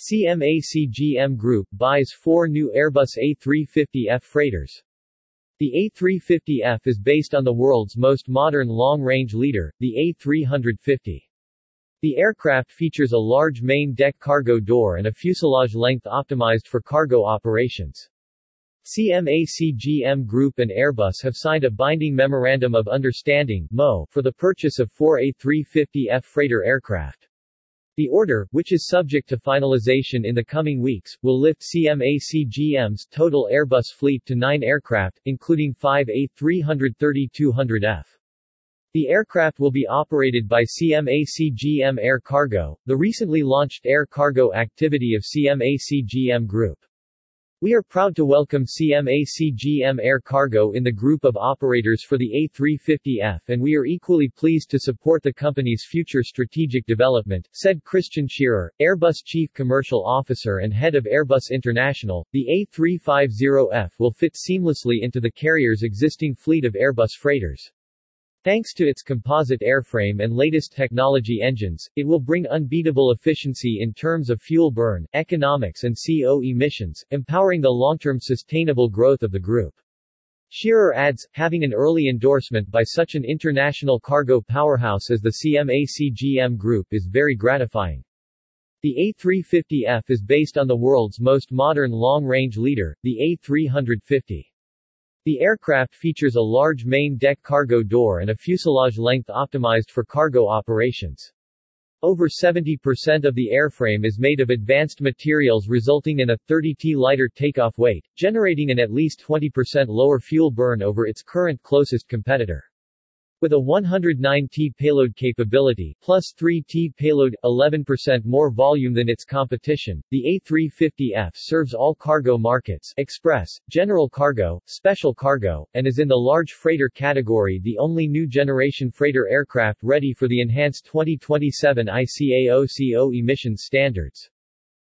CMA-CGM Group buys four new Airbus A350F freighters. The A350F is based on the world's most modern long-range leader, the A350. The aircraft features a large main deck cargo door and a fuselage length optimized for cargo operations. CMA-CGM Group and Airbus have signed a binding Memorandum of Understanding for the purchase of four A350F freighter aircraft. The order, which is subject to finalization in the coming weeks, will lift CMA-CGM's total Airbus fleet to nine aircraft, including five A330-200F. The aircraft will be operated by CMA-CGM Air Cargo, the recently launched air cargo activity of CMA-CGM Group. We are proud to welcome CMA-CGM Air Cargo in the group of operators for the A350F and we are equally pleased to support the company's future strategic development, said Christian Scherer, Airbus Chief Commercial Officer and Head of Airbus International. The A350F will fit seamlessly into the carrier's existing fleet of Airbus freighters. Thanks to its composite airframe and latest technology engines, it will bring unbeatable efficiency in terms of fuel burn, economics and CO emissions, empowering the long-term sustainable growth of the group. Scherer adds, having an early endorsement by such an international cargo powerhouse as the CMA-CGM Group is very gratifying. The A350F is based on the world's most modern long-range leader, the A350. The aircraft features a large main deck cargo door and a fuselage length optimized for cargo operations. Over 70% of the airframe is made of advanced materials resulting in a 30 t lighter takeoff weight, generating an at least 20% lower fuel burn over its current closest competitor. With a 109T payload capability, plus 3T payload, 11% more volume than its competition, the A350F serves all cargo markets express, general cargo, special cargo, and is in the large freighter category the only new generation freighter aircraft ready for the enhanced 2027 ICAO CO emissions standards.